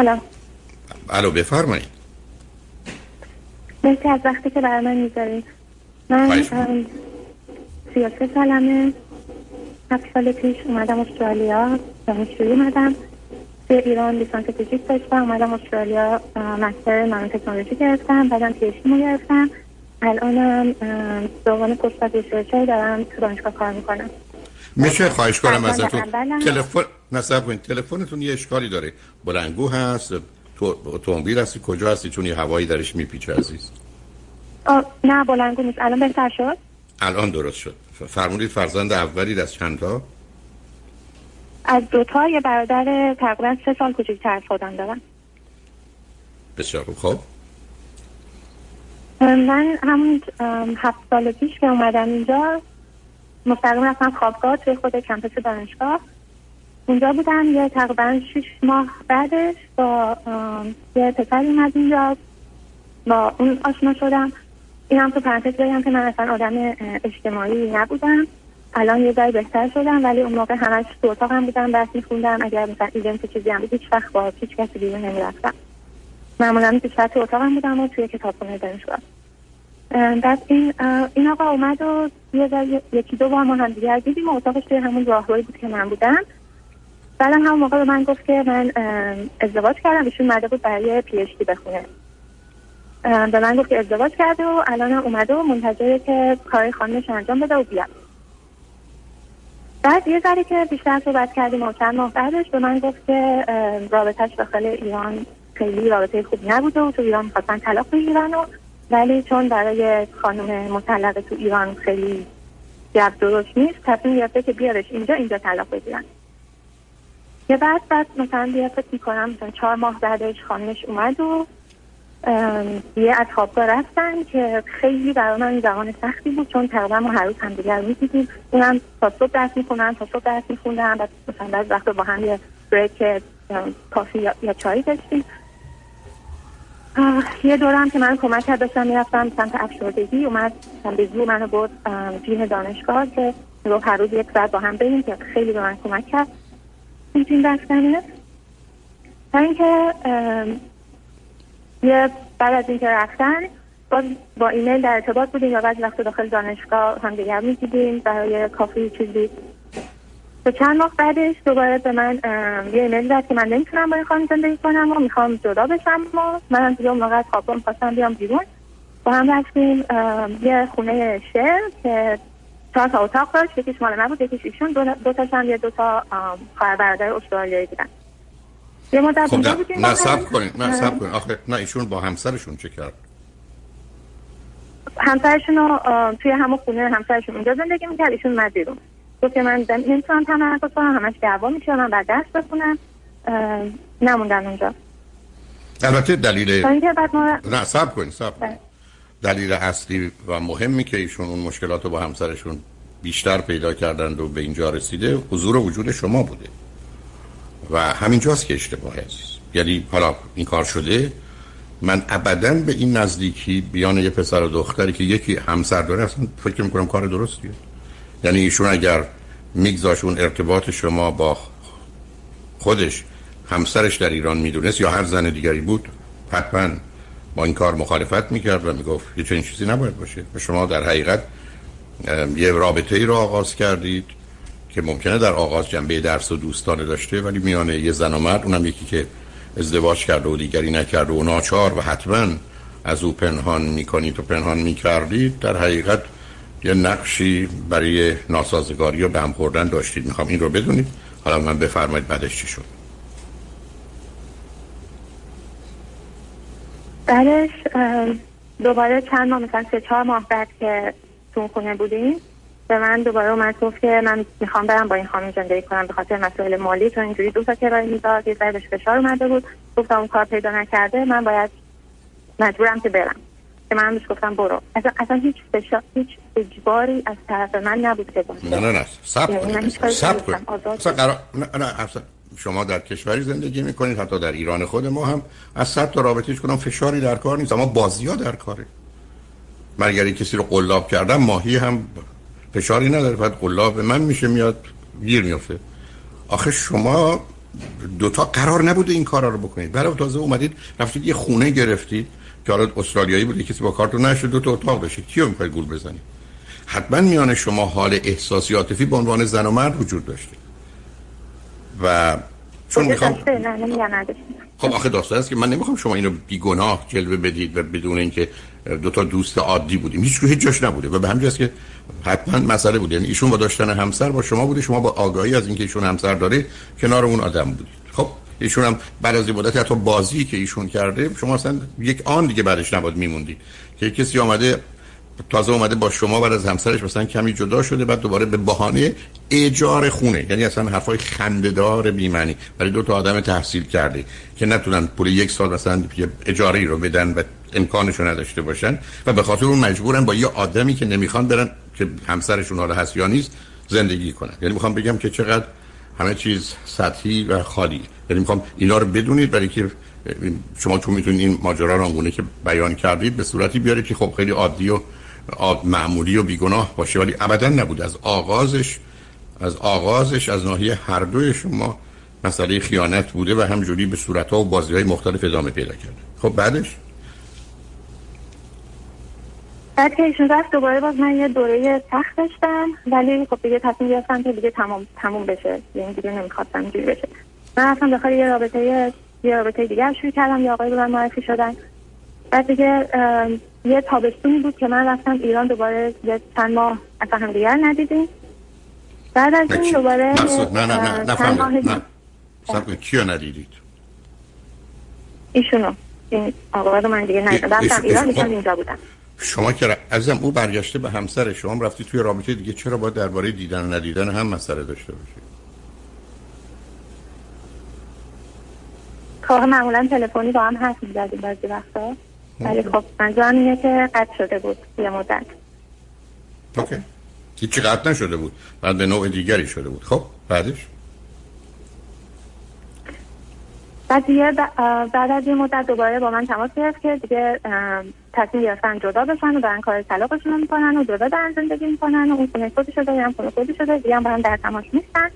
سلام. الو بفرمایید. مرسی از وقتی که برای من می‌ذارید. من خواهش ام، سی و سه سالمه. هفت سال پیش اومدم استرالیا. دانشجویی اومدم. توی ایران لیسانس فیزیک داشتم. اومدم استرالیا master نانو تکنولوژی گرفتم. بعدم PhD گرفتم. الانم به عنوان post researcher دارم تو دانشگاه کار می‌کنم. میشه خواهش کنم ازتون. تلفن نصب کنید. تلفنتون یه اشکالی داره. بلنگو هست تو اتومبیل هستی کجا هستی؟ چون یه هوایی درش میپیچه عزیز. نه بلنگو نیست. الان بهتر شد؟ الان درست شد. فرمودید فرزند اولید از چند تا؟ از دوتا یه برادر تقریبا سه سال کوچیکتر از خودم دارم. بسیار خوب. خب. من همون هفت سال پیش که اومدم اینجا مستقیم رفتم خوابگاه توی خود کمپس دانشگاه. اونجا بودم یه تقریبا شش ماه بعدش با یه پسری اومد اینجا. با اون آشنا شدم. این هم تو پرانتز بگم که من اصلا آدم اجتماعی نبودم. الان یه ذره بهتر شدم ولی اون موقع همش تو اتاقم بودم درس میخوندم. اگر مثلا ایونت چیزی هم هیچ وقت با هیچ کسی بیرون نمی‌رفتم. معمولا بیشتر تو اتاقم بودم و توی کتابخونه دانشگاه. اه، بعد این این آقا اومد و یه یکی دو بار ما هم دیگر دیدیم و اتاقش توی همون راهروی بود که من بودم. بعدم همون موقع به من گفت که من ازدواج کردم ایشون اومده بود برای پی اچ دی بخونه. به من گفت که ازدواج کرده و الان هم اومده و منتظره که کار خانمش انجام بده و بیاد. بعد یه ذره که بیشتر صحبت کردیم و چند ماه بعدش به من گفت که رابطهش داخل ایران خیلی رابطه خوبی نبوده و تو ایران می‌خواستن طلاق بگیرن و ولی چون برای خانم مطلقه تو ایران خیلی جو درست نیست تصمیم گرفته که بیارش اینجا اینجا طلاق بگیرن. یه بعد بعد مثلا فکر می‌کنم مثلا چهار ماه بعدش خانمش اومد و یه از خوابگاه رفتن که خیلی برای من زمان سختی بود چون تقریبا ما هر روز همدیگر می‌دیدیم. اونم تا صبح درس می‌خونن تا صبح درس میخوندن بعد مثلا بعض وقتا با هم یه بریک کافی یا, چای داشتیم. یه دورم که من کمک کرد داشتم می‌رفتم سمت افسردگی اومد به زور منو برد جیم دانشگاه که رو هر روز یک ساعت با هم بریم که خیلی به من کمک کرد. این رفتنه؟ اینکه ام، یه بعد از اینکه رفتن باز با ایمیل در ارتباط بودیم یا بعضی وقت داخل دانشگاه هم دیگر می‌دیدیم برای کافی چیزی. به چند ماه بعدش دوباره به من یه ایمیل داد که من نمی‌تونم با این خانم زندگی کنم و می‌خوام جدا بشم و من هم دیگه اون موقع از خوابگاه می‌خواستم بیام بیرون. با هم رفتیم یه خونه شعر که چهار تا اتاق داشت یکیش مال من بود یکیش ایشون. دو, دو تاش هم یه دو تا خواهر برادر استرالیایی بودن یه مدت خب نه نه سب. کنید نه سب کنید آخه نه ایشون با همسرشون چه کرد؟ همسرشون رو توی همون خونه همسرشون اونجا زندگی می‌کرد ایشون اومد بیرون. گفت که من نمی‌تونم تمرکز کنم همش دعوا میشه من بعد درس بخونم. نموندن اونجا. البته دلیل تا نه سب کنید سب کنید بله. دلیل اصلی و مهمی که ایشون اون مشکلات رو با همسرشون بیشتر پیدا کردند و به اینجا رسیده حضور و وجود شما بوده. و همینجاست که اشتباه عزیز یعنی حالا این کار شده من ابدا به این نزدیکی بیان یه پسر و دختری که یکی همسر داره اصلا فکر می‌کنم کار درستیه. یعنی ایشون اگر میگذاش اون ارتباط شما با خودش همسرش در ایران می‌دونست یا هر زن دیگری بود حتما با این کار مخالفت می‌کرد و می‌گفت یه چنین چیزی نباید باشه. و شما در حقیقت یه رابطه ای رو آغاز کردید که ممکنه در آغاز جنبه درس و دوستانه داشته ولی میانه یه زن و مرد اونم یکی که ازدواج کرده و دیگری نکرده و ناچار و حتما از او پنهان می‌کنید و پنهان می‌کردید در حقیقت یه نقشی برای ناسازگاری و به هم خوردن داشتید. می‌خوام این رو بدونید. حالا من بفرمایید بعدش چی شد. بعدش دوباره چند ماه مثلا سه چهار ماه بعد که تو خونه بودیم به من دوباره اومد گفت که من می‌خوام برم با این خانم زندگی کنم به خاطر مسائل مالی چون اینجوری دو تا کرایه می‌داد یه ذره فشار اومده بود. گفتم اون کار پیدا نکرده من باید مجبورم که برم. که من بهش گفتم برو. اصلا, اصلا هیچ فشار هیچ اجباری از طرف من نبود که باشه نه نه نه. سب یعنی کنید. سب نمی‌کنم. کنید. شما در کشوری زندگی می‌کنید حتی در ایران خود ما هم از صد تا رابطهش کنم فشاری در کار نیست اما بازی ها در کاره. من اگر کسی رو قلاب کردم ماهی هم فشاری نداره بعد قلاب من میشه میاد گیر میفته آخه شما دوتا قرار نبوده این کارا رو بکنید. برای تازه اومدید رفتید یه خونه گرفتید که حالا استرالیایی بوده کسی با کارتون نشد دو تا اتاق داشتید. کیو می‌خواید گول بزنید حتما میان شما حال احساسی عاطفی به عنوان زن و مرد وجود داشته. و چون می‌خوام خب آخه داستان است که من نمی‌خوام شما اینو بیگناه جلوه بدید و بدون اینکه دو تا دوست عادی بودیم. هیچ هیچ جاش نبوده و به همین است که حتما مسئله بوده. یعنی ایشون با داشتن همسر با شما بوده شما با آگاهی از اینکه ایشون همسر داره کنار اون آدم بودید. خب ایشون هم بعد از مدت حتی بازی که ایشون کرده شما اصلا یک آن دیگه بعدش نباد میموندید که کسی آمده تازه اومده با شما بعد از همسرش مثلا کمی جدا شده بعد دوباره به بهانه اجار خونه. یعنی اصلا حرفای خندهدار بیمنی برای دو تا آدم تحصیل کرده که نتونن پول یک سال مثلا اجاره رو بدن و امکانشو نداشته باشن و به خاطر اون مجبورن با یه آدمی که نمی‌خوان برن که همسرشون حالا هست یا نیست زندگی کنن. یعنی می‌خوام بگم که چقدر همه چیز سطحی و خالی. یعنی می‌خوام اینا رو بدونید برای که شما چون می‌تونید این ماجرا رو که بیان کردید به صورتی بیارید که خب خیلی عادی و معمولی و بیگناه باشه ولی ابدا نبود. از آغازش از آغازش از ناحیه هر دوی شما مسئله خیانت بوده و همجوری به صورت ها و بازی های مختلف ادامه پیدا کرده. خب بعدش؟ بعد که ایشون رفت دوباره باز من یه دوره سخت داشتم ولی خب دیگه تصمیم گرفتم که دیگه تمام تموم بشه. یعنی دیگه نمی‌خواستم اینجوری بشه. من رفتم داخل یه رابطه یه رابطه دیگه شروع کردم. یه آقای به من معرفی شدن. بعد دیگه یه تابستونی بود که من رفتم ایران دوباره یه چند ماه اصلا هم دیگر ندیدیم. بعد از این دوباره نه نه نه نه نه کیو ندیدید؟ ایشونو. این آقا رو من دیگه ندیدم. رفتم ایران ایشون اینجا بودم شما که عزیزم او برگشته به همسر شما رفتی توی رابطه دیگه چرا باید درباره دیدن و ندیدن هم مسئله داشته باشید کار معمولا تلفنی با هم حرف می‌زدیم بعضی وقتا. ولی خب منظورم اینه که قطع شده بود یه مدت. اوکی. هیچی قطع نشده بود. بعد به نوع دیگری شده بود. خب بعدش؟ بعد دیگه بعد از یه مدت دوباره با من تماس گرفت که دیگه تصمیم گرفتن جدا بشن و برن کار طلاقشون می‌کنن و جدا دارن زندگی می‌کنن و اون خونه خودی شده هم خونه خودی شده دیگه هم با هم در تماس نیستن.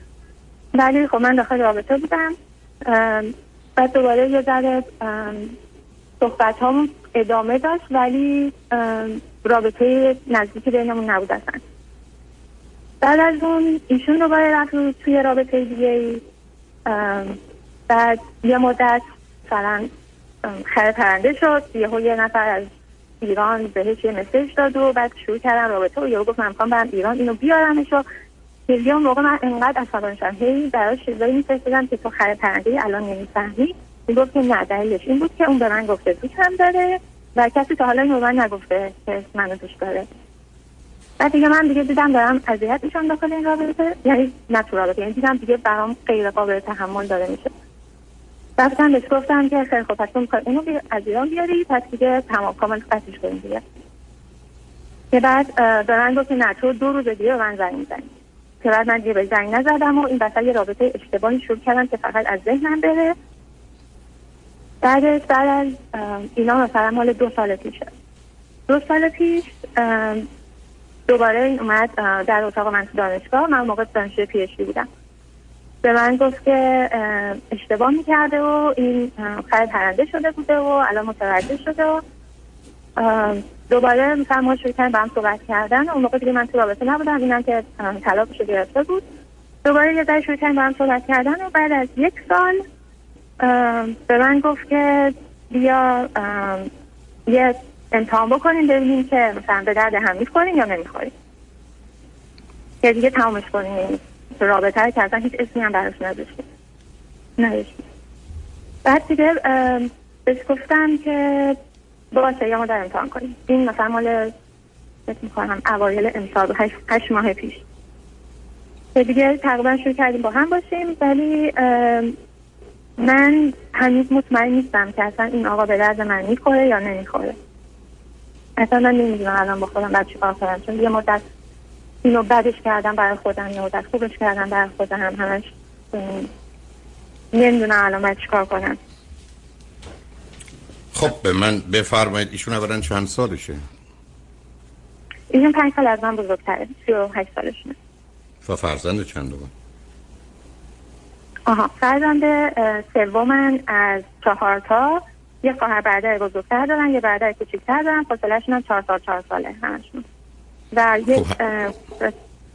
ولی خب من داخل رابطه بودم. بعد دوباره یه ذره صحبت هم ادامه داشت ولی رابطه نزدیکی بینمون نبود اصلا. بعد از اون ایشون دوباره رفت توی رابطه دیگه بعد یه مدت مثلا خیر پرنده شد یه یه نفر از ایران بهش یه مسیج داد و بعد شروع کردن رابطه و یه گفت من می‌خوام برم ایران اینو بیارمش و اون موقع من انقدر عصبانی شدم. هی براش چیزایی میفرستادم که تو خیر پرنده الان نمی‌فهمی. می‌گفت که نه دلیلش این بود که اون به من گفته دوستم داره و کسی تا حالا اینو من نگفته که منو دوست داره. بعد دیگه من دیگه دیدم دارم اذیت میشم داخل این رابطه. یعنی نه تو رابطه یعنی دیدم دیگه برام غیر قابل تحمل داره میشه. رفتم بهش گفتم که خیلی خوب پس اونو از ایران بیاری پس دیگه تمام کامل قطعش کنیم دیگه. که بعد دارن گفت نه تو دو روز دیگه من زنگ می‌زنی. که بعد من دیگه به زنگ نزدم و این وسط یه رابطه اشتباهی شروع کردم که فقط از ذهنم بره. بعدش بعد از اینا مثلا مال دو سال پیشه دو سال پیش دوباره این اومد در اتاق من تو دانشگاه. من موقع دانشجوی پی بودم. به من گفت که اشتباه می‌کرده و این خرید پرنده شده بوده و الان متوجه شده. و دوباره مثلا ما شروع کردیم با هم صحبت کردن اون موقع دیگه من تو رابطه نبودم. اینم که طلاقش گرفته بود. دوباره یه ذره شروع کردیم با هم صحبت کردن و بعد از یک سال به من گفت که بیا یه امتحان بکنیم ببینیم که مثلا به درد هم می‌خوریم یا نمی‌خوریم. که دیگه تمامش کنیم. رابطه که اصلا هیچ اسمی هم براش نداشتیم نداشتیم بعد دیگه بهش گفتم که باشه یا ما در امتحان کنیم. این مثلا مال فکر می‌کنم اوایل امسال هشت, هشت ماه پیش. که دیگه تقریبا شروع کردیم با هم باشیم ولی من هنوز مطمئن نیستم که اصلا این آقا به درد من می‌خوره یا نمی‌خوره. اصلا من نمی‌دونم الان با خودم بعد چیکار کنم چون یه مدت اینو بدش کردم برای خودم یه مدت خوبش کردم برای خودم هم همش نمی‌دونم الان باید چیکار کنم. خب به من بفرمایید ایشون اولا چند سالشه؟ ایشون پنج سال از من بزرگتره سی و هشت سالشونه و فرزند چند دوم؟ آها. فرزند سوم از چهار تا یه خواهر برادر بزرگتر دارن یه برادر کوچیک‌تر دارن. فاصله‌شون هم چهار سال چهار ساله همشون. و یه خب.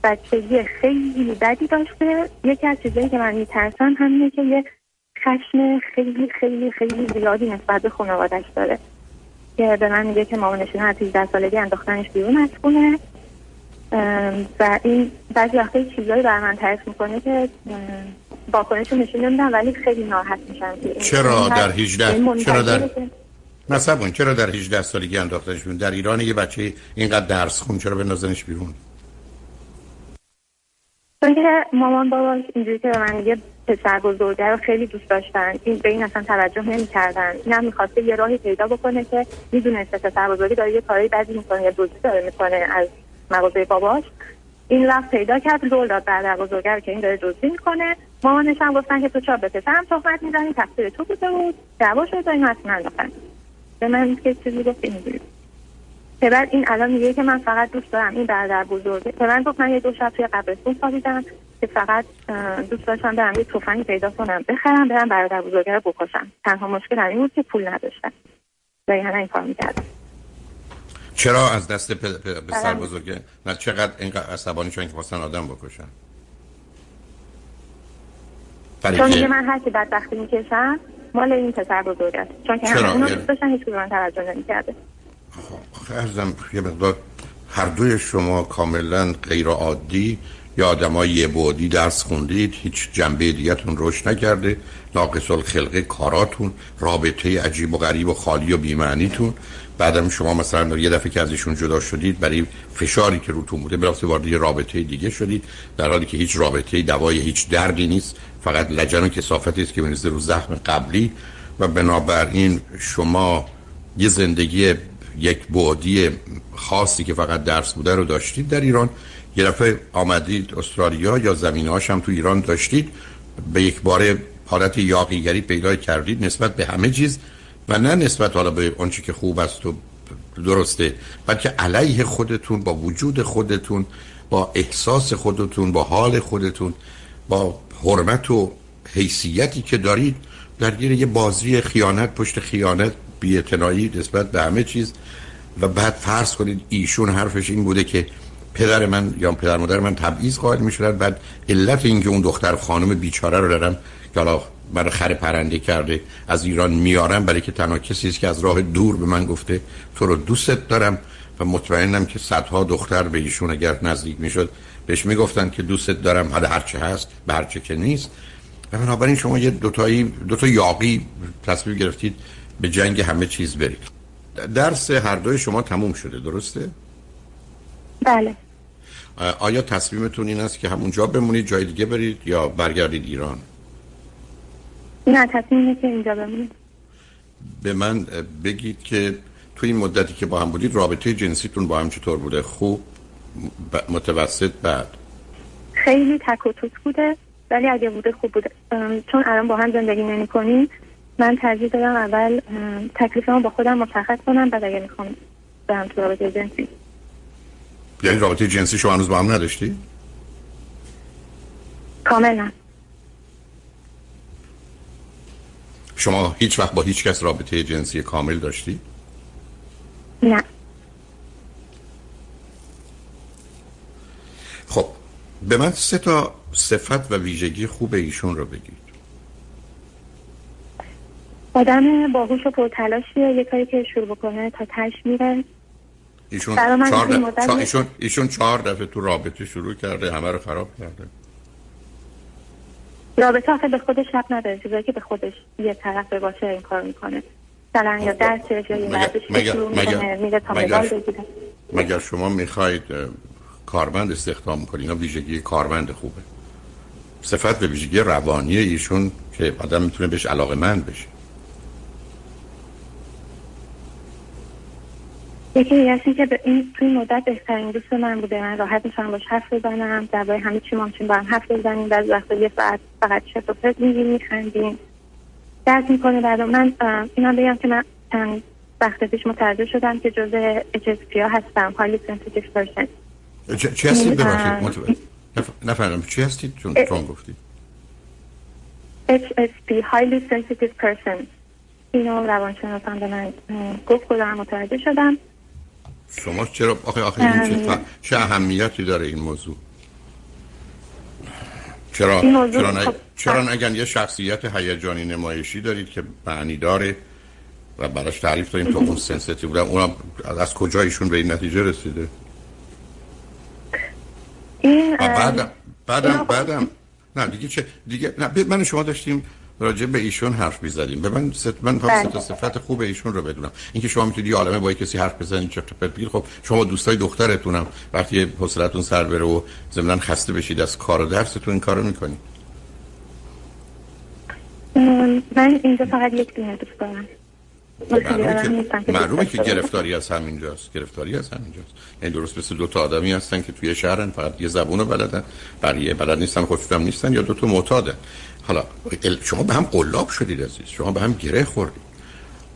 بچگی خیلی بدی داشته. یکی از چیزایی که من میترسم همینه که یه خشم خیلی خیلی خیلی زیادی نسبت به خانوادش داره. که به من میگه که مامانشون از 18 سالگی انداختنش بیرون از خونه. و این بعضی وقتا چیزایی بر من تعریف می‌کنه که واکنش نشون نمیدم ولی خیلی ناراحت میشم چرا در 18 چرا در مثلا چرا در 18 سالگی انداختنش بیرون در ایران یه بچه اینقدر درس خون چرا بندازنش بیرون؟ چون که مامان باباش اینجوری که به من میگه پسر بزرگه رو خیلی دوست داشتن. این به این اصلا توجه نمی‌کردن. این هم می‌خواسته یه راهی پیدا بکنه که می‌دونسته پسر بزرگی داره یه کاری بدی می‌کنه یا دوستی داره می‌کنه از مغازه باباش. این رفت پیدا کرد رول داد بعد بزرگر که این داره دزدی می‌کنه. مامانش هم گفتن که تو چرا به پسرم تهمت می‌زنی تقصیر تو بوده بود دعوا شد و این حتما انداختن به من که چیزی گفت اینجوری پدر این الان میگه که من فقط دوست دارم این برادر بزرگه. من گفت من یه دو شب توی قبرستون خوابیدم که فقط دوست داشتم برم یه تفنگ پیدا کنم بخرم برم برادر بزرگه رو بکشم. تنها مشکل این بود که پول نداشتم. و این کار می‌کردم. چرا از دست پسر بزرگه؟ نه چقدر اینقدر عصبانی شدن که خواستن آدم بکشن؟ چون که من هرچی بدبختی می‌کشم مال این پسر بزرگ است چون که همه اونو دوست داشتن هیچ من توجه نمی‌کرده. خب ارزم یه مقدار هر دوی شما کاملا غیر عادی یا آدمای یه بودی درس خوندید هیچ جنبه دیگهتون رشد نکرده. ناقص الخلقه کاراتون رابطه عجیب و غریب و خالی و بیمعنیتون. بعدم شما مثلا یه دفعه که از ایشون جدا شدید برای فشاری که روتون بوده برافت وارد یه رابطه دیگه شدید. در حالی که هیچ رابطه دوای هیچ دردی نیست. فقط لجن و کسافتی است که بنزده رو زخم قبلی و بنابراین شما یه زندگی یک بعدی خاصی که فقط درس بوده رو داشتید در ایران. یه دفعه آمدید استرالیا یا زمین هم تو ایران داشتید. به یک بار حالت یاقیگری پیدا کردید نسبت به همه چیز و نه نسبت حالا به آنچه که خوب است و درسته بلکه علیه خودتون با وجود خودتون با احساس خودتون با حال خودتون. با حرمت و حیثیتی که دارید درگیر یه بازی خیانت پشت خیانت بی‌اعتنایی نسبت به همه چیز. و بعد فرض کنید ایشون حرفش این بوده که پدر من یا پدر مادر من تبعیض قائل می‌شدن. بعد علت اینکه اون دختر خانم بیچاره رو دارم که حالا برای خر پرنده کرده از ایران میارم برای که تنها کسی است که از راه دور به من گفته تو رو دوستت دارم و مطمئنم که صدها دختر به ایشون اگر نزدیک می‌شد بهش می‌گفتن که دوستت دارم حالا هرچه هست به هرچه که نیست. و بنابراین شما یه دوتایی دوتا یاقی تصمیم گرفتید به جنگ همه چیز برید. درس هر دوی شما تموم شده درسته؟ بله. آیا تصمیمتون این است که همونجا بمونید جای دیگه برید یا برگردید ایران؟ نه تصمیم که اینجا بمونید. به من بگید که تو این مدتی که با هم بودید رابطه جنسیتون با هم چطور بوده؟ خوب؟ متوسط بعد. خیلی تک و توک بوده ولی اگه بوده خوب بوده. چون الان با هم زندگی نمی کنیم من ترجیح دادم اول تکلیفمو با خودم مشخص کنم بعد اگه می‌خوام برم تو رابطه جنسی. یعنی رابطه جنسی شما هنوز با هم نداشتی؟ کاملا. شما هیچ وقت با هیچ کس رابطه جنسی کامل داشتی؟ نه خب به من سه تا صفت و ویژگی خوب ایشون رو بگید. آدم باهوش و پرتلاشیه یه کاری که شروع بکنه تا تش میره. ایشون چهار, دف... ایشون... ایشون چهار دفعه تو رابطه شروع کرده همه رو خراب کرده. رابطه آخه به خودش رب نداره. چیزایی که به خودش یه طرف باشه این کار می‌کنه. مثلا یا درسش یا یه میره تا مدال مگر شما می‌خواید کارمند استخدام کنید ویژگی کارمند خوبه. صفت به ویژگی روانی ایشون که آدم می‌تونه بهش علاقه مند بشه. یکی از که به این توی مدت بهترین دوست من بوده من راحت میشم باش حرف بزنم درباره همه چی ممکن با هم حرف بزنیم بعضی وقتا یه ساعت فقط چرت و پرت میگیم میخندیم. درد می‌کنه بعد من اینا بگم که من چند وقت پیش متوجه شدم که جزء HSP هستم highly sensitive person چی هستید؟ ببخشید نفهمم چی هستید؟ چون چون گفتید HSP Highly Sensitive Person. اینو روانشناسان به من گفت خودم متوجه شدم. شما چرا آخه آخه این چه, چه اهمیتی داره این موضوع؟ چرا چرا, خب چرا نگن یه شخصیت هیجانی نمایشی دارید که معنی داره و براش تعریف داریم تو اون سنسیتیو بودن اونم از کجا ایشون به این نتیجه رسیده؟ این بعدم بعدم بعدم. نه دیگه چه؟ دیگه نه من شما داشتیم راجع به ایشون حرف می‌زدیم. به من ست من بله. تا صفت خوب ایشون رو بدونم. اینکه شما می‌تونید عالمه با کسی حرف بزنید چه بگیر خب شما دوستای دخترتونم. وقتی حوصلتون سر بره و ضمن خسته بشید از کار و درستون این کارو می‌کنید من اینجا فقط یک دونه دوست دارم. معلومه که گرفتاری از همینجاست. گرفتاری از همینجاست. این درست مثل دو تا آدمی هستن که توی شهرن فقط یه زبونو بلدن. بقیه بلد نیستن خودشون نیستن یا دو تا معتادن. حالا شما به هم قلاب شدید عزیز. شما به هم گره خوردید.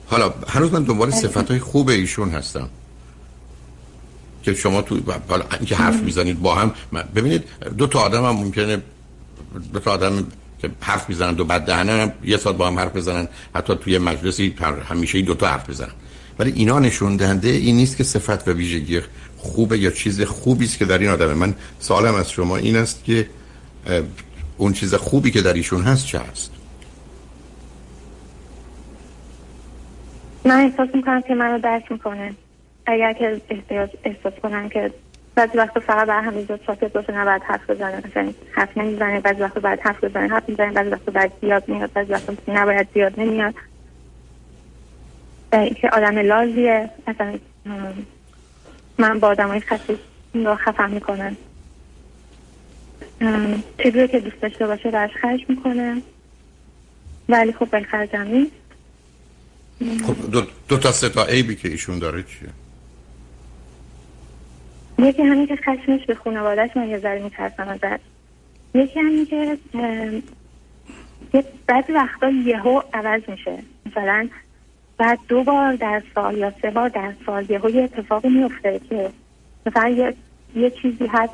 حالا هنوز من دنبال صفت های خوب ایشون هستم. که شما تو حالا اینکه حرف می‌زنید با هم ببینید دو تا آدم هم ممکنه دو تا آدم که حرف می‌زنن دو بعد دهنن یه ساعت با هم حرف بزنن حتی توی مجلسی همیشه دو تا حرف بزنن. ولی اینا نشون دهنده این نیست که صفت و ویژگی خوبه یا چیز خوبی است که در این آدمه. من سوالم از شما این است که اون چیز خوبی که در ایشون هست چه هست من احساس می‌کنم که منو درک می‌کنه. اگر که احتیاج احساس کنم که بعضی وقتا فقط بر همینجا ساکت باشه نباید حرف بزنه. مثلا حرف نمی‌زنه بعضی وقتا باید حرف بزنه حرف می‌زنه بعضی وقتا باید زیاد میاد بعضی وقتا نباید زیاد نمیاد. که آدم لازیه. مثلا من با آدم های خصیص رو خفم می‌کنن چیزی که دوست داشته باشه برش خرج می‌کنه. ولی خب بالخرجم نیست خب دو, دو تا سه تا عیبی که ایشون داره چیه؟ یکی همین که خشمش به خانوادهش من یه ذره میترسم ازش. یکی همین که بعضی وقتا یهو عوض میشه. مثلا بعد دو بار در سال یا سه بار در سال یهو یه اتفاقی میفته که مثلا یه, یه چیزی هست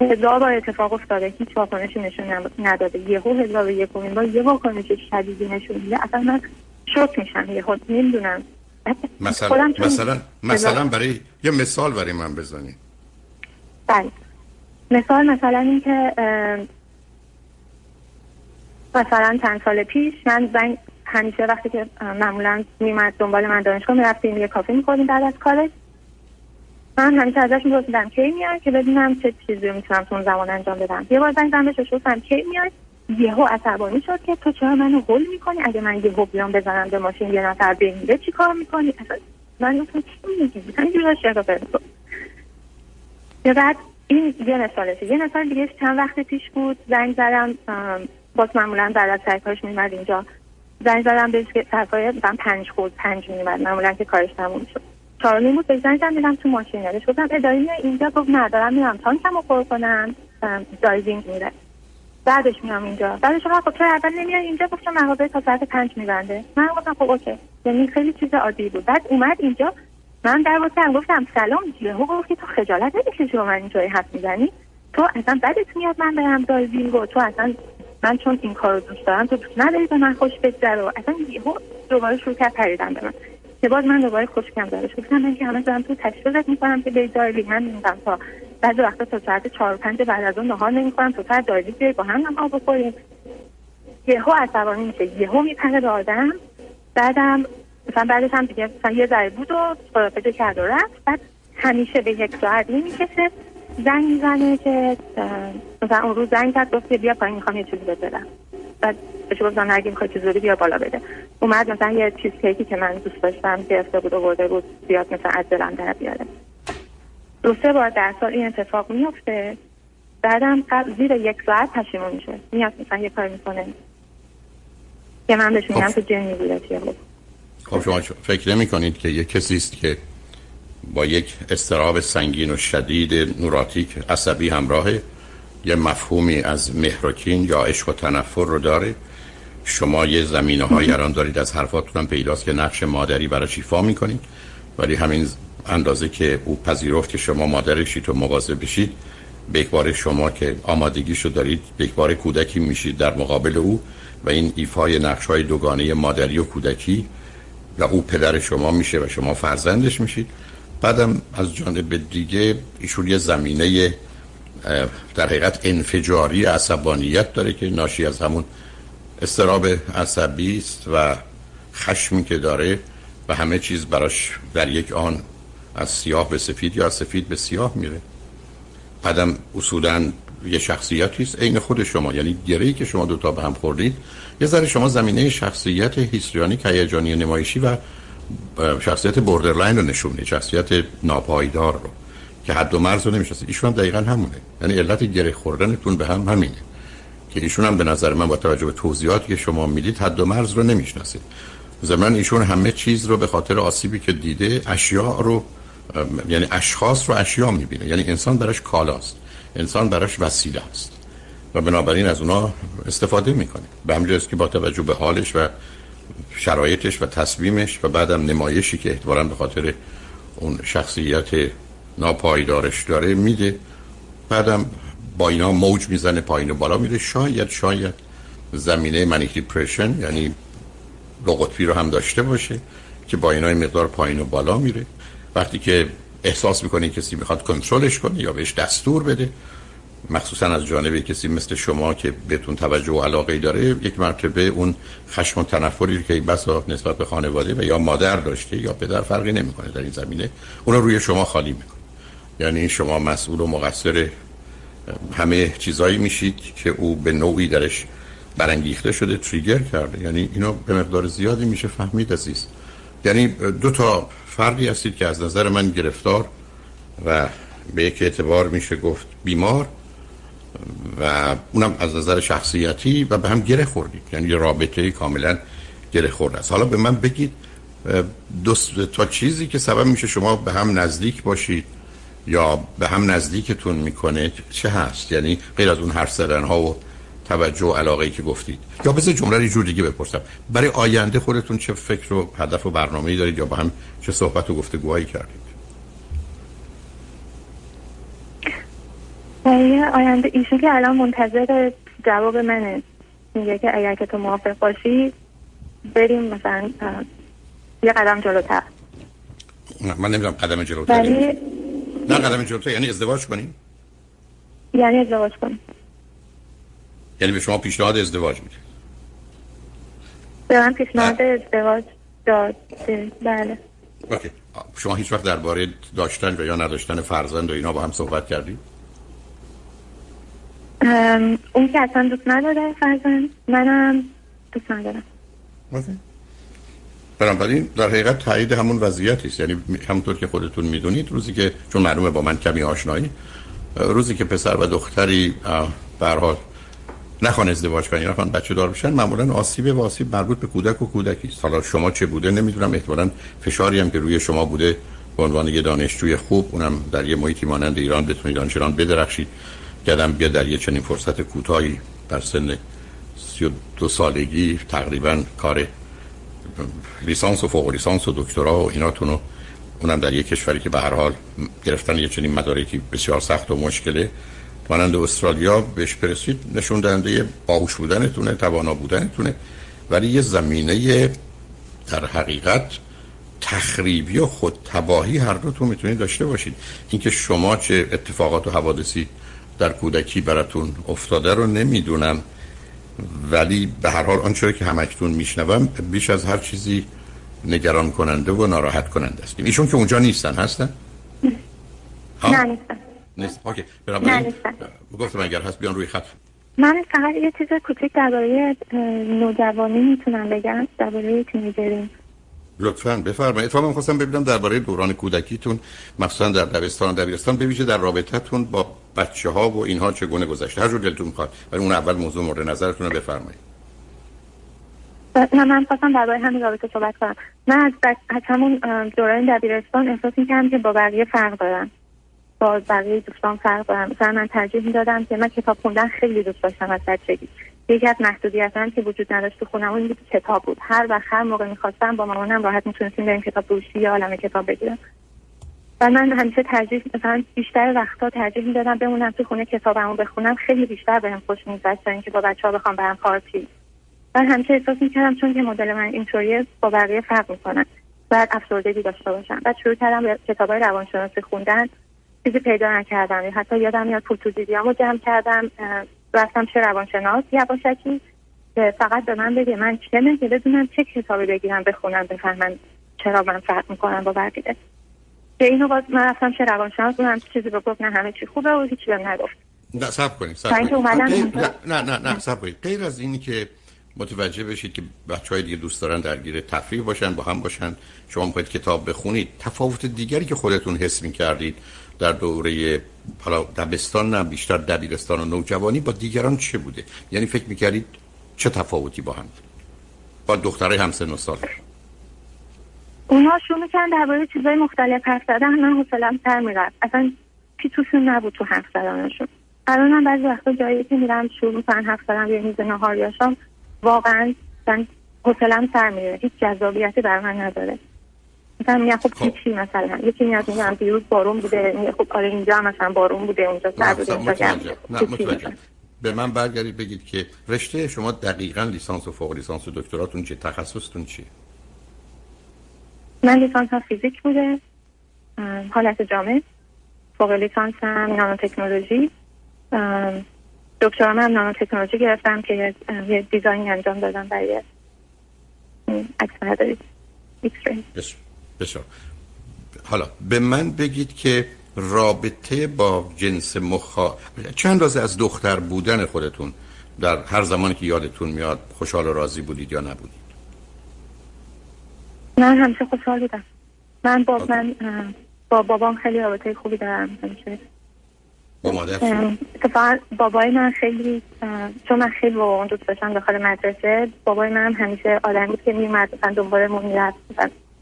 هزار بار اتفاق افتاده هیچ واکنشی نشون نداده. یهو هزار و یکمین بار یه واکنش شدیدی نشون میده. اصلا من شوک میشم. یهو نمی‌دونم. مثلا مثلا مثلا برای یه مثال برای من بزنی بله. مثال مثلا این که مثلا چند سال پیش من زنگ همیشه وقتی که معمولا میمد دنبال من دانشگاه می‌رفتیم یه کافی می‌خوریم بعد از کارش من همیشه ازش میپرسیدم کی میاد که ببینم چه چیزی رو می‌تونم تو اون زمان انجام بدم. یه بار زنگ زدم بهش گفتم کی میاد یهو عصبانی شد که تو چرا منو هول می‌کنی؟ اگه من یهو بیام بزنم به ماشین یه نفر بمیره چی کار می‌کنی؟ من گفتم چی میگی همینجوری یا بعد این یه مثالشه یه مثال دیگه چند وقت پیش بود زنگ زدم باز معمولا بعد از سرکارش میمد اینجا. زنگ زدم بهش که سرکار پنج خود پنج میمد معمولا که کارش تموم شد. چهار نیم بود زنگ میدم تو ماشین یادش گفتم اداری اینجا؟ گفت ندارم میرم تانکم رو پر کنم. دایزینگ میره. بعدش میام اینجا. بعدش خب چرا اول نمیاد اینجا؟ گفتم مغازه تا ساعت پنج میبنده من گفتم خب okay. یعنی خیلی چیز عادی بود. بعد اومد اینجا. من در واسه گفتم سلام یهو گفتی تو خجالت نمی‌کشی با من اینجوری حرف می‌زنی؟ تو اصلا بدت میاد من برم دایزینگ و تو اصلا من چون این کارو دوست دارم تو دوست نداری به من خوش بگذره؟ اصلا یهو دوباره شروع کرد پریدن به من. که باز من دوباره خوشکم دارش گفتم من که همه دارم تو تشویقت می‌کنم که به دایلی هم نمیدم تا بعضی وقتا تا ساعت چهار پنج بعد از اون نهار نمی‌کنم تو ساعت دایلی بیای با هم نهار بخوریم. یهو عصبانی میشه. یهو میپره به آدم. بعدم مثلا بعدش هم دیگه مثلا یه ذره بود و خدافزی کرد و رفت. بعد همیشه به یک ساعت نمی‌کشه. زنگ می‌زنه که مثلا اون روز زنگ کرد گفت بیا پایین می‌خوام یه چیزی بدم. بعد بهش گفتم اگه می‌خوای چیزی بیا بالا بده. اومد مثلا یه چیز کیکی که من دوست داشتم گرفته بود و برده بود زیاد مثلا از دلم در بیاره. دو سه بار در سال این اتفاق میفته بعدم زیر یک ساعت پشیمون میشه. میاد مثلا یه کار می‌کنه. که من بهش میگم خب. تو جن می‌گیره خب شما فکر نمی کنید که یه کسی است که با یک استراب سنگین و شدید نوراتیک عصبی همراهه یه مفهومی از مهرکین یا عشق و تنفر رو داره؟ شما یه زمینه های الان دارید از حرفاتون هم پیداست که نقش مادری برای شیفا می‌کنید؟ ولی همین اندازه که او پذیرفت که شما مادرشید و مواظب بشید به شما که آمادگیشو دارید به کودکی میشید در مقابل او و این ایفای نقش های دوگانه مادری و کودکی و او پدر شما میشه و شما فرزندش میشید. بعدم از جانب دیگه ایشون یه زمینه در حقیقت انفجاری عصبانیت داره که ناشی از همون استراب عصبی است و خشمی که داره و همه چیز براش در یک آن از سیاه به سفید یا از سفید به سیاه میره. بعدم اصولا یه شخصیتی است عین خود شما. یعنی گرهی که شما دوتا به هم خوردید یه ذره شما زمینه شخصیت histrionic هیجانی نمایشی و شخصیت borderline رو نشونه شخصیت ناپایدار رو که حد و مرز رو نمی‌شناسید. ایشون هم دقیقا همونه. یعنی علت گره خوردنتون به هم همینه که ایشون هم به نظر من با توجه به توضیحاتی که شما می‌دید حد و مرز رو نمی‌شناسید. زمان ایشون همه چیز رو به خاطر آسیبی که دیده اشیاء رو یعنی اشخاص رو اشیا می‌بینه. یعنی انسان براش کالاست. انسان براش وسیله است. و بنابراین از اونا استفاده می‌کنه. به همجاست که با توجه به حالش و شرایطش و تصمیمش و بعدم نمایشی که احتمالا به خاطر اون شخصیت ناپایدارش داره میده بعدم با اینا موج می‌زنه پایین و بالا میره. شاید شاید زمینه منیک دیپریشن یعنی دو رو هم داشته باشه که با اینا مقدار پایین و بالا میره. وقتی که احساس می‌کنه کسی می‌خواد کنترلش کنه یا بهش دستور بده مخصوصا از جانب کسی مثل شما که بهتون توجه و علاقه داره یک مرتبه اون خشم و تنفری که بسا نسبت به خانواده و یا مادر داشته یا پدر فرقی نمی‌کنه در این زمینه اون روی شما خالی می‌کنه. یعنی شما مسئول و مقصر همه چیزایی میشید که او به نوعی درش برانگیخته شده تریگر کرده. یعنی اینو به مقدار زیادی میشه فهمید عزیز. یعنی دو تا فردی هستید که از نظر من گرفتار و به یک اعتبار میشه گفت بیمار و اونم از نظر شخصیتی و به هم گره خوردید. یعنی یه رابطه کاملا گره خورده است. حالا به من بگید دو تا چیزی که سبب میشه شما به هم نزدیک باشید یا به هم نزدیکتون می‌کنه چه هست؟ یعنی غیر از اون حرف زدن ها و توجه و علاقه ای که گفتید. یا بذار جمله رو جور دیگه بپرسم. برای آینده خودتون چه فکر و هدف و برنامه‌ای دارید یا با هم چه صحبت و گفتگوهایی کردید؟ برای آینده ایشون که الان منتظر جواب منه. میگه که اگر که تو موافق باشی بریم مثلا یه قدم جلوتر. من نمی‌دونم قدم جلوتر بلی... نه قدم جلوتر یعنی ازدواج کنیم یعنی ازدواج کنیم یعنی به شما پیشنهاد ازدواج میده به من پیشنهاد ازدواج داد بله. اوکی. شما هیچ وقت درباره داشتن و یا نداشتن فرزند و اینا با هم صحبت کردید اون که اصلا دوست نداره فرزند منم دوست ندارم. بنابراین در حقیقت تایید همون وضعیت است. یعنی همونطور که خودتون می‌دونید روزی که چون معلومه با من کمی آشنایی روزی که پسر و دختری برحال نخوان ازدواج کنن نخوان بچه دار بشن معمولا آسیب و آسیب مربوط به کودک و کودکی است. حالا شما چه بوده؟ نمی‌دونم احتمالاً فشاری هم که روی شما بوده به عنوان یه دانشجوی خوب اونم در یه محیطی مانند ایران بتونید آنچنان بدرخشید. کردم بیا در یه چنین فرصت کوتاهی در سن 32 سالگی تقریبا کار لیسانس و فوق لیسانس و دکترا و ایناتون رو اونم در یک کشوری که به هر حال گرفتن یه چنین مدارکی بسیار سخت و مشکله. مانند استرالیا بهش برسید نشون دهنده باهوش بودنتونه توانا بودنتونه ولی یه زمینه در حقیقت تخریبی و خود تباهی هر دو تو می‌تونید داشته باشید. اینکه شما چه اتفاقات و حوادثی در کودکی براتون افتاده رو نمی‌دونم ولی به هر حال آنچه که همکتون میشنوم بیش از هر چیزی نگران کننده و ناراحت کننده است. ایشون که اونجا نیستن هستن؟ نه نیستن. نیست. اوکی. نه گفتم اگر هست بیان روی خط. من فقط یه چیز کوچیک درباره نوجوانی می‌تونم بگم درباره تینیجرین لطفا بفرمایید. اتفاقا خواستم ببینم درباره دوران کودکیتون مخصوصا در دبستان و دبیرستان ببینید در رابطتون با بچه ها و اینها چگونه گذشته؟ هر جور دلتون می‌خواد ولی اون اول موضوع مورد نظرتون رو بفرمایید. نه من خواستم درباره همین رابطه صحبت کنم. من از. از همون دوران دبیرستان احساس می‌کردم که با بقیه فرق دارم بقیه دوستان فرق دارم مثلا من ترجیح می‌دادم که من کتاب خوندن خیلی دوست داشتم از بچگی. یکی از محدودیت هم که وجود نداشت تو خونم این کتاب بود. هر وقت هر موقع می‌خواستم با مامانم راحت می‌تونستیم بریم کتاب روشی یا عالم کتاب بگیرم. و من همیشه ترجیح مثلا بیشتر وقتا ترجیح می‌دادم بمونم تو خونه کتابمو بخونم. خیلی بیشتر بهم خوش میگذشت تا اینکه با بچه ها بخوام برم پارتی. من همیشه احساس می‌کردم چون که مدل من اینطوریه با بقیه فرق می‌کنن باید افسردگی داشته باشم. بعد شروع کردم به روانشناسی خوندن. چیزی پیدا نکردم. حتی یادم میاد پول تو دیدیامو جمع کردم رفتم چه روانشناس یواشکی که فقط به من بگه من چه که بدونم چه کتابی بگیرم بخونم بفهمم چرا من فرق می‌کنم با بقیه. به اینو باز من رفتم چه روانشناس اونم چیزی به گفت نه همه چی خوبه و هیچی بهم نگفت. نه سب کنید سب نه نه نه, نه سب کنید. غیر از اینی که متوجه بشید که بچه های دیگه دوست دارن درگیر تفریح باشن با هم باشن شما می‌خواید کتاب بخونید تفاوت دیگری که خودتون حس می کردید در دوره حالا دبستان نه بیشتر دبیرستان و نوجوانی با دیگران چه بوده؟ یعنی فکر می‌کردید چه تفاوتی با هم؟ با دختره همسن و سال. اونها شروع می‌کنن درباره چیزای مختلف حرف زدن من حوصله‌ام سر می‌رفت. اصلا چی توشون نبود تو حرف زدنشون. الان بعضی وقتا جایی که میرم شروع می‌کنن حرف زدن روی میز نهار یاشام واقعا من حوصله‌ام سر میره. هیچ جذابیتی بر من نداره. مثلا میگم خب, خب. چی مثلا. یکی میاد میگم دیروز بارون بوده خب آره اینجا مثلا بارون بوده اونجا سر بوده اینجا به من برگردید بگید که رشته شما دقیقا لیسانس و فوق لیسانس و دکتراتون چه تخصصتون چیه؟ من لیسانس هم فیزیک بوده حالت جامعه فوق لیسانس هم نانو تکنولوژی دکترام هم نانو تکنولوژی گرفتم که یه دیزاین انجام دادم برای عکس مداری بسیار حالا به من بگید که رابطه با جنس مخا چند اندازه از دختر بودن خودتون در هر زمانی که یادتون میاد خوشحال و راضی بودید یا نبودید؟ من همیشه خوشحال بودم. من با من با بابام خیلی رابطه خوبی دارم همیشه. با مادر بابای من خیلی چون من خیلی با دوست داشتم داخل مدرسه بابای من همیشه آدم بود که میومد دنبالمون می‌رفت.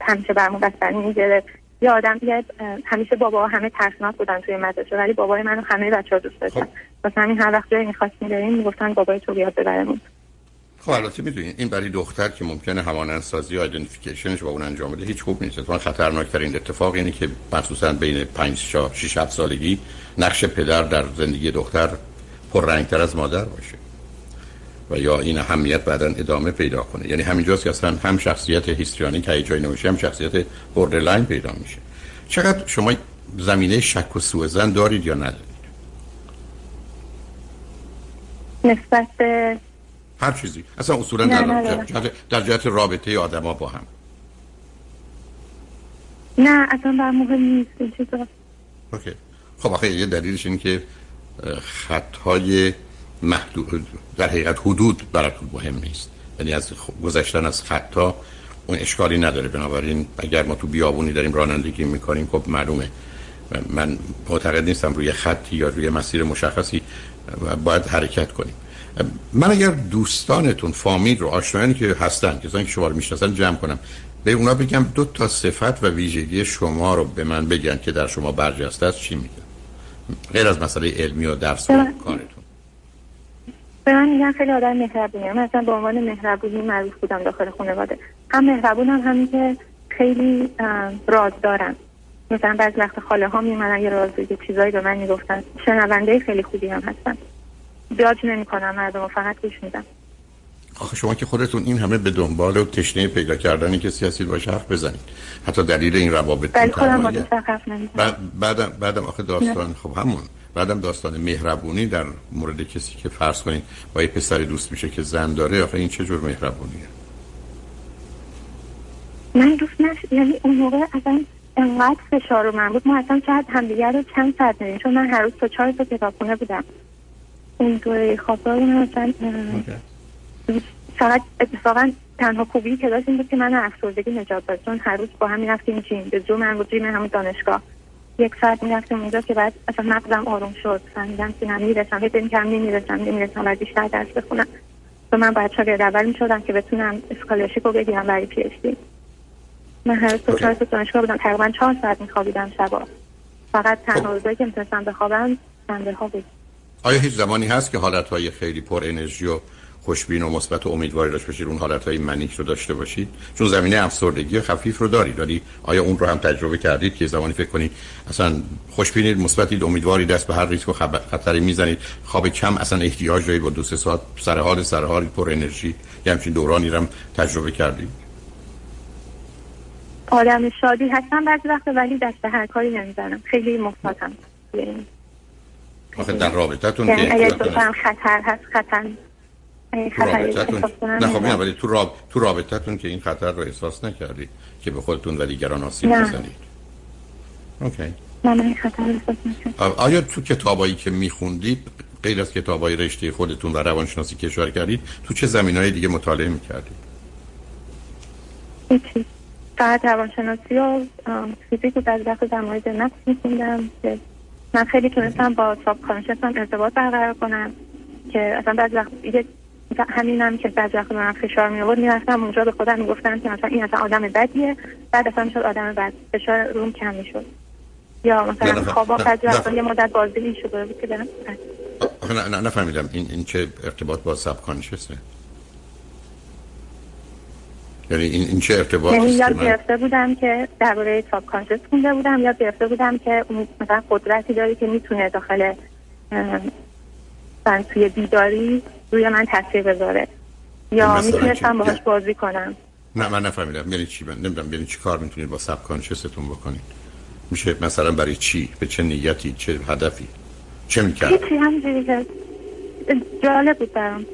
همیشه برمون بستنی می‌گرفت. یه آدم یه همیشه بابا همه ترسناک بودن توی مدرسه ولی بابای منو همه بچه ها دوست داشتن. خب. واسه همین هر وقت جایی می‌خواستیم بریم می‌گفتن بابای تو بیاد ببرمون. خب البته می‌دونید این برای دختر که ممکنه همانندسازی و ایدنتیفیکیشنش با اون انجام بده هیچ خوب نیست. اتفاقا خطرناکترین اتفاق اینه که مخصوصا بین 5 تا 6 7 سالگی نقش پدر در زندگی دختر پررنگتر از مادر باشه. و یا این اهمیت بعدا ادامه پیدا کنه. یعنی همینجاست که اصلا هم شخصیت histrionic ایجاد میشه هم شخصیت borderline پیدا میشه. چقدر شما زمینه شک و سوء ظن دارید یا ندارید؟ نسبت هر چیزی. اصلا اصولا در, جهت, در جهت رابطه آدما با هم. نه اصلا بر مهم نیست اوکی. خب آخه یه دلیلش این که خطهای محدود در حقیقت حدود براتون مهم نیست. یعنی از گذشتن از خطا اون اشکالی نداره. بنابراین اگر ما تو بیابونی داریم رانندگی می‌کنیم خب معلومه. من معتقد نیستم روی خطی یا روی مسیر مشخصی باید حرکت کنیم. من اگر دوستانتون فامیل رو آشنایانی که هستن کسانی که شما رو می‌شناسن جمع کنم. به اونا بگم دو تا صفت و ویژگی شما رو به من بگن که در شما برجسته است چی میگن؟ غیر از مسئله علمی و درس و کارتون. به من میگن خیلی آدم مهربونی. من اصلا به عنوان مهربونی معروف بودم داخل خانواده. هم مهربونم همین که خیلی راز دارم. مثلا بعضی وقت خاله ها میمدن یه راز یه چیزایی به من می‌گفتن. شنونده خیلی خوبی هم هستن بیاد نمی کنم مردم فقط گوش میدم. آخه شما که خودتون این همه به دنبال و تشنه پیدا کردنی که سیاسی باشه حرف بزنید. حتی دلیل این روابط خودم بعد بعدم بعدم آخه داستان. خب همون. بعدم داستان مهربونی در مورد کسی که فرض کنید با یه پسر دوست میشه که زن داره آخه این چه جور مهربونیه؟ من دوست نش یعنی اون موقع اصلا انقدر فشار رو من بود. ما اصلا شاید همدیگر رو چند ساعت نمیم چون من هر روز تا چهار تا کتابخونه بودم. اون دوره خوابگاه من اصلا فقط اتفاقا تنها خوبی که داشت این بود که من افسردگی نجات داد چون هر روز با هم می‌رفتیم gym به جو من بود gym همون دانشگاه. یک ساعت می‌رفتم اونجا که بعد اصلا مغزم آروم شد. فهمیدم که من می‌رسم. هی بین کم نمی‌رسم نمی‌رسم. بعد بیشتر درس بخونم. و من باید شاگرد اول می‌شدم که بتونم scholarship رو بگیرم برای PhD. من هر روز چهار دانشگاه بودم. تقریبا چهار ساعت میخوابیدم شبا. فقط تنها خب. روزایی که می‌تونستم بخوابم شنبه ها بود. آیا هیچ زمانی هست که حالتهای خیلی پر انرژی و خوشبین و مثبت و امیدواری داشته باشید اون حالت های منیک رو داشته باشید. چون زمینه افسردگی خفیف رو دارید ولی آیا اون رو هم تجربه کردید که زمانی فکر کنید اصلا خوشبینید مثبتید امیدواری دست به هر ریسک و خطری می‌زنید؟ خواب کم اصلا احتیاج دارید با دو سه ساعت سر حال سر حال پر انرژی یه همچین دورانی رو هم تجربه کردید؟ آدم شادی هستم بعضی وقت ولی دست به هر کاری نمی‌زنم. خیلی مثبتم آخه در رابطتون که اگر خطر هست خطر رابطتون نه خب نه ولی تو, راب... تو رابطتون که این خطر رو احساس نکردید که به خودتون و دیگران آسیب بزنید. اوکی. نه خطر احساس آیا تو کتابایی که میخوندید غیر از کتابای رشته خودتون و روانشناسی که اشاره کردید تو چه زمین های دیگه مطالعه می‌کردید؟ هیچی. فقط روانشناسی و فیزیک و در وقت در مورد نفس میخوندم که من خیلی تونستم با ساب کانشنسم ارتباط برقرار کنم که اصلا بعضی وقت همینم که بعضی وقت من فشار می آورد می‌رفتم اونجا به خودم می‌گفتم که مثلا این اصلا آدم بدیه بعد اصلا می‌شد آدم بد فشار روم کم می‌شد. یا مثلا خوابا بعضی وقت یه مدت بازی می‌شد که برم نه نه نفهمیدم. این این چه ارتباط با ساب کانشسه یعنی این, این چه ارتباطی یعنی یاد گرفته بودم که درباره ساب کانشس خونده بودم یاد گرفته بودم که مثلا قدرتی داره که می‌تونه داخل من توی بیداری روی من تاثیر بذاره. یا می‌تونستم باهاش بازی کنم. نه من نفهمیدم. یعنی چی؟ من نمی‌دونم. یعنی چی کار می‌تونید با سب کانشستون بکنید؟ میشه مثلا برای چی؟ به چه نیتی؟ چه هدفی؟ چه می‌کرد؟ هیچی همجوری که جالب بود برام.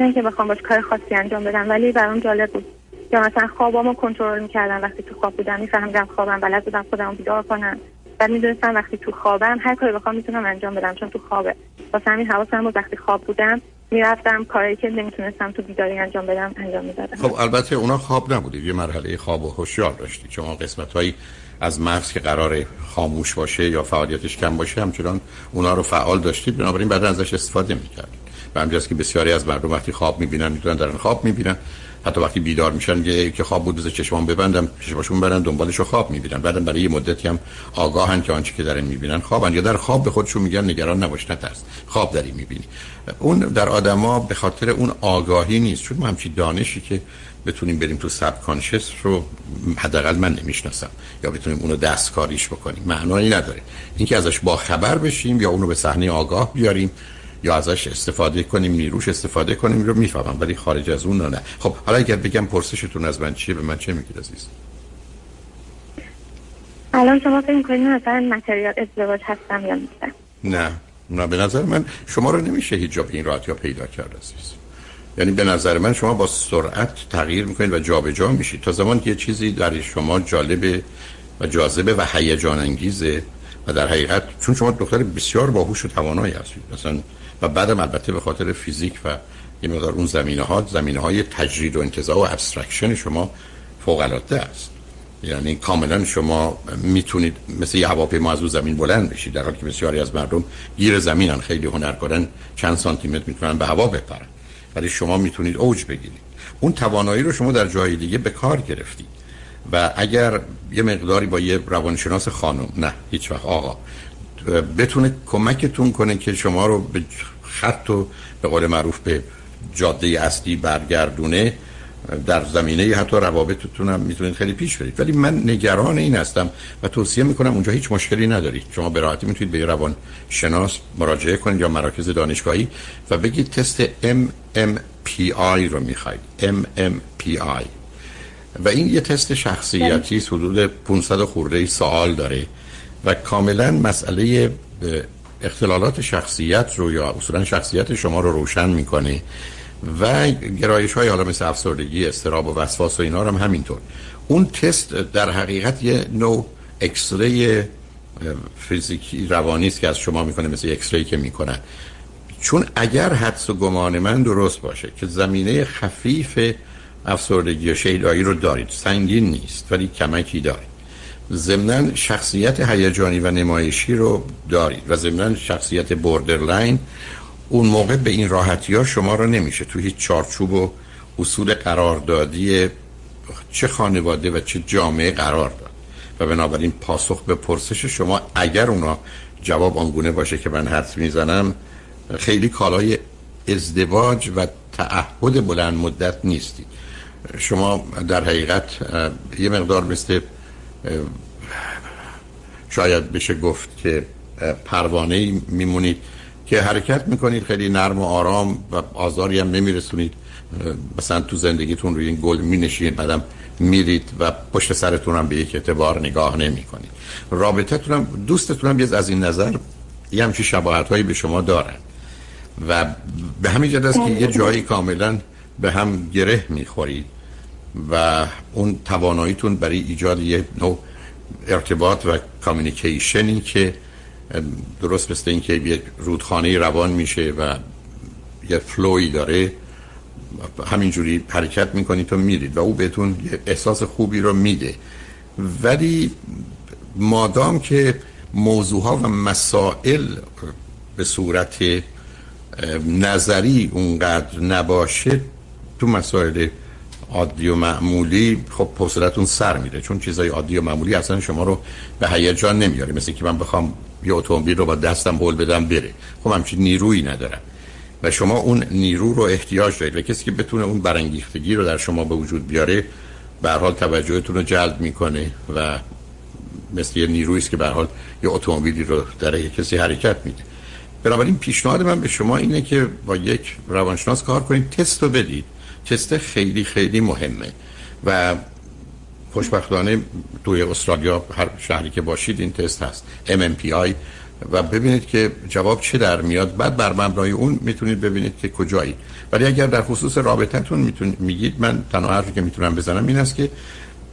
نه که بخوام باش کار خاصی انجام بدم ولی برام جالب بود. یا مثلا خوابامو کنترل می‌کردم. وقتی تو خواب بودم میفهمیدم خوابم بلد بودم خودم بیدار کنم. بعد می‌دونستم وقتی تو خوابم هر کاری بخوام می‌تونم انجام بدم چون تو خوابه. واسه همین حواسم وقتی خواب بودم می‌رفتم کاری که نمی‌تونستم تو بیداری انجام بدم انجام می‌دادم. خب البته اونا خواب نبودید یه مرحله خواب و هوشیار داشتید شما قسمت هایی از مغز که قرار خاموش باشه یا فعالیتش کم باشه همچنان اونا رو فعال داشتید. بنابراین بعد ازش استفاده می‌کردید. و همجاست که بسیاری از مردم وقتی خواب می‌بینن می‌تونن دارن خواب می‌بینن. حتی وقتی بیدار میشن یه که خواب بود بذار چشمان ببندم چشماشون برن دنبالش خواب می‌بینن. بعدم برای یه مدتی هم آگاهن که آنچه که دارن می‌بینن خوابن. یا در خواب به خودشون میگن نگران نباش نترس خواب داری می‌بینی. اون در آدما به خاطر اون آگاهی نیست. چون ما همچی دانشی که بتونیم بریم تو سب کانشس رو حداقل من نمی‌شناسم. یا بتونیم اونو دستکاریش بکنیم. معنایی نداره. اینکه ازش با خبر بشیم یا اونو به صحنه آگاه بیاریم یا ازش استفاده کنیم نیروش استفاده کنیم رو می‌فهمم ولی خارج از اون نه. خب حالا اگر بگم پرسشتون از من چیه به من چه میگید عزیز؟ الان شما فکر می‌کنید مثلا متریال ازدواج هستم یا نیستم؟ نه. نه به نظر من شما رو نمیشه هیچ جا به این راحتی پیدا کرد عزیز. یعنی به نظر من شما با سرعت تغییر می‌کنید و جابجا جا میشید. تا زمان که یه چیزی در شما جالبه و جاذبه و هیجان انگیزه و در حقیقت چون شما دختر بسیار باهوش و توانایی هستید. مثلا و بعدم البته به خاطر فیزیک و یه مقدار اون زمینه ها زمینه های تجرید و انتزاع و abstraction شما فوق العاده است. یعنی کاملا شما می‌تونید مثل یه هواپیما از اون زمین بلند بشید در حالی که بسیاری از مردم گیر زمینن خیلی هنر کنن چند سانتی متر می‌تونن به هوا بپرن. ولی شما می‌تونید اوج بگیرید. اون توانایی رو شما در جای دیگه به کار گرفتید. و اگر یه مقداری با یه روانشناس خانم نه هیچ وقت آقا بتونه کمکتون کنه که شما رو به خط و به قول معروف به جاده اصلی برگردونه. در زمینه حتی روابطتون هم می‌تونید خیلی پیش برید. ولی من نگران این هستم و توصیه می‌کنم اونجا هیچ مشکلی ندارید شما به راحتی می‌تونید به روان شناس مراجعه کنید یا مراکز دانشگاهی و بگید تست MMPI رو می‌خواید. MMPI و این یه تست شخصیتی حدود 500 خورده سوال داره. و کاملا مسئله اختلالات شخصیت رو یا اصولا شخصیت شما رو روشن می‌کنه و گرایش های حالا مثل افسردگی استراب و وسواس و اینا رو هم همینطور. اون تست در حقیقت یه نوع اکسری فیزیکی روانی است که از شما می‌کنه مثل X-ray که می‌کنن. چون اگر حدس و گمان من درست باشه که زمینه خفیف افسردگی و شیدایی رو دارید سنگین نیست ولی کمکی دارید. ضمنا شخصیت هیجانی و نمایشی رو دارید و ضمنا شخصیت borderline اون موقع به این راحتی ها شما رو نمیشه تو هیچ چارچوب و اصول قراردادی چه خانواده و چه جامعه قرار داد. و بنابراین پاسخ به پرسش شما اگر اونا جواب آنگونه باشه که من حدس می‌زنم خیلی کالای ازدواج و تعهد بلند مدت نیستید. شما در حقیقت یه مقدار مثل شاید بشه گفت که پروانه میمونید که حرکت می‌کنید خیلی نرم و آرام و آزاری هم نمیرسونید. مثلا تو زندگیتون روی این گل مینشینید بعدم میرید و پشت سرتون هم به یک اعتبار نگاه نمی کنید رابطتون هم دوستتون هم از این نظر یه همچی شباهت هایی به شما دارن. و به همین جد که یه جایی کاملا به هم گره می‌خورید. و اون تواناییتون برای ایجاد یه نوع ارتباط و کامیونیکیشنی که درست مثل اینکه یه رودخانه روان میشه و یه فلوی داره همینجوری حرکت می‌کنید و میرید و او بهتون احساس خوبی رو میده. ولی مادام که موضوع ها و مسائل به صورت نظری اونقدر نباشه تو مسائل عادی و معمولی خب حوصلتون سر میره. چون چیزای عادی و معمولی اصلا شما رو به هیجان نمیاره. مثل که من بخوام یه اتومبیل رو با دستم بول بدم بره. خب همچین نیرویی ندارم. و شما اون نیرو رو احتیاج دارید. و کسی که بتونه اون برانگیختگی رو در شما به وجود بیاره به حال توجهتون رو جلب می‌کنه و مثل یه نیرویی است که به حال یه اتومبیلی رو در کسی حرکت میده. بنابراین پیشنهاد من به شما اینه که با یک روانشناس کار کنید تست رو بدید. تست خیلی خیلی مهمه و خوشبختانه توی استرالیا هر شهری که باشید این تست هست. MMPI و ببینید که جواب چه در میاد. بعد بر مبنای اون می‌تونید ببینید که کجایی. ولی اگر در خصوص رابطتون میگید من تنها حرفی که می‌تونم بزنم این است که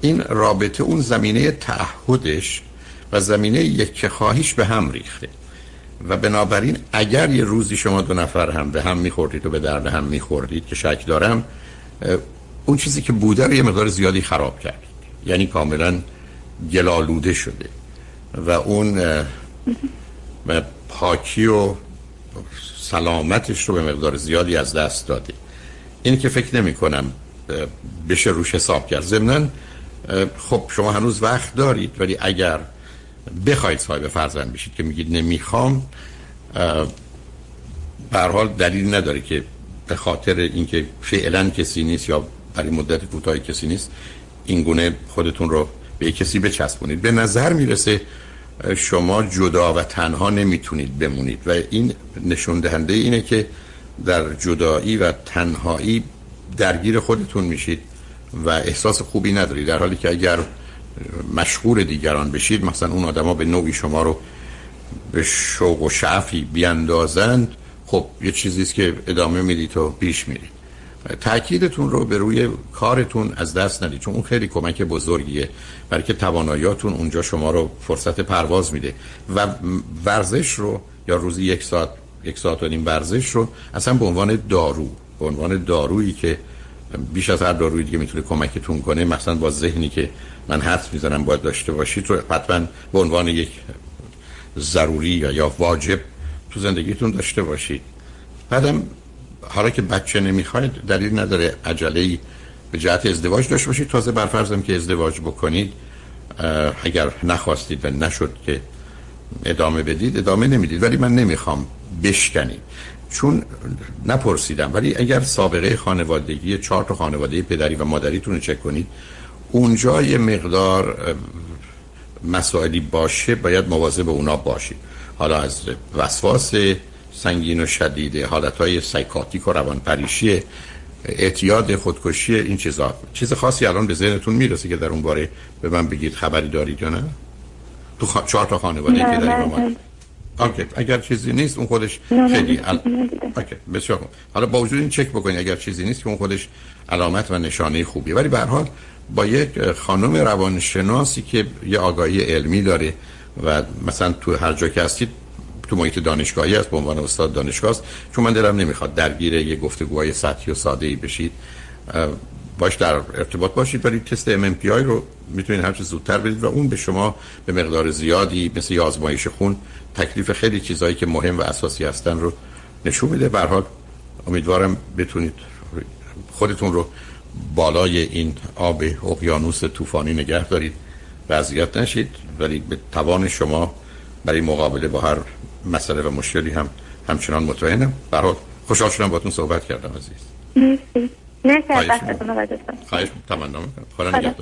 این رابطه اون زمینه تعهدش و زمینه یک خواهیش به هم ریخته. و بنابراین اگر یه روزی شما دو نفر هم به هم میخوردید و به درد هم میخوردید که شک دارم اون چیزی که بوده رو یه مقدار زیادی خراب کرد یعنی کاملا گلالوده شده. و اون پاکی و سلامتش رو به مقدار زیادی از دست داده. این که فکر نمی کنم بشه روش حساب کرد. ضمنا خب شما هنوز وقت دارید ولی اگر بخواید صاحب فرزند بشید که میگید نمی‌خوام به حال دلیل نداره که به خاطر اینکه فعلا کسی نیست یا برای مدت کوتاهی کسی نیست این گونه خودتون رو به کسی بچسبونید. به نظر می‌رسه شما جدا و تنها نمی‌تونید بمونید و این نشون دهنده اینه که در جدایی و تنهایی درگیر خودتون میشید و احساس خوبی ندارید در حالی که اگر مشغول دیگران بشید مثلا اون آدما به نوعی شما رو به شوق و شعفی بیاندازند خب یه چیزی است که ادامه می‌دید و پیش میرید تاکیدتون رو به روی کارتون از دست ندید چون اون خیلی کمک بزرگیه برای که تواناییاتون اونجا شما رو فرصت پرواز میده. و ورزش رو یا روزی یک ساعت یک ساعت و نیم ورزش رو اصلا به عنوان دارو به عنوان دارویی که بیش از هر دارویی دیگه می‌تونه کمکتون کنه مثلا با ذهنی که من حدس می‌زنم باید داشته باشید رو حتما به عنوان یک ضروری یا یا واجب تو زندگیتون داشته باشید بعدم حالا که بچه نمی‌خواید دلیل نداره. عجله به جهت ازدواج داشته باشید تازه برفرضم که ازدواج بکنید اگر نخواستید و نشد که ادامه بدید ادامه نمی‌دید. ولی من نمی‌خوام بشکنید. چون نپرسیدم. ولی اگر سابقه خانوادگی چهار تا خانواده پدری و مادریتون رو چک کنید اونجا یه مقدار مسائلی باشه باید مواظب اونا باشید حالا از وسواس سنگین و شدید حالتهای psychotic و روانپریشی اعتیاد خودکشی این چیزا. چیز خاصی الان به ذهنتون می‌رسه که در اون باره به من بگید خبری دارید یا نه؟ تو خ... چهار تا خانواده که در okay اگر چیزی نیست اون خودش خیلی ال... okay بسیار حالا با وجود این چک بکنید اگر چیزی نیست که اون خودش علامت و نشانه خوبیه. ولی به هر حال با یک خانم روانشناسی که یه آگاهی علمی داره و مثلا تو هر جا که هستید تو محیط دانشگاهی است به عنوان استاد دانشگاه است چون من دلم نمی‌خواد درگیر یه گفتگوهای سطحی و ساده ای بشید باش در ارتباط باشید ولی تست MMPI رو می‌تونید هرچه زودتر بدید و اون به شما به مقدار زیادی مثل آزمایش خون تکلیف خیلی چیزهایی که مهم و اساسی هستن رو نشون میده. به امیدوارم بتونید خودتون رو بالای این آب اقیانوس طوفانی نگه دارید و اذیت نشید ولی به توان شما برای مقابله با هر مسئله و مشکلی هم همچنان مطمئنم. برای خوشحال شدم باتون صحبت کردم عزیز. مرسی. از خواهش تمنا می‌کنم. خدا. نگهدار.